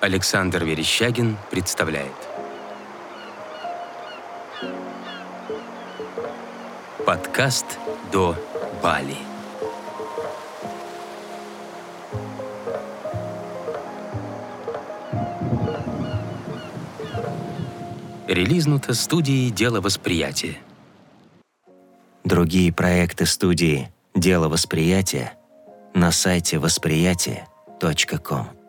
Александр Верещагин представляет Подкаст до Бали Релизнуто студией «Дело восприятия». Другие проекты студии «Дело восприятия» на сайте восприятие.ком.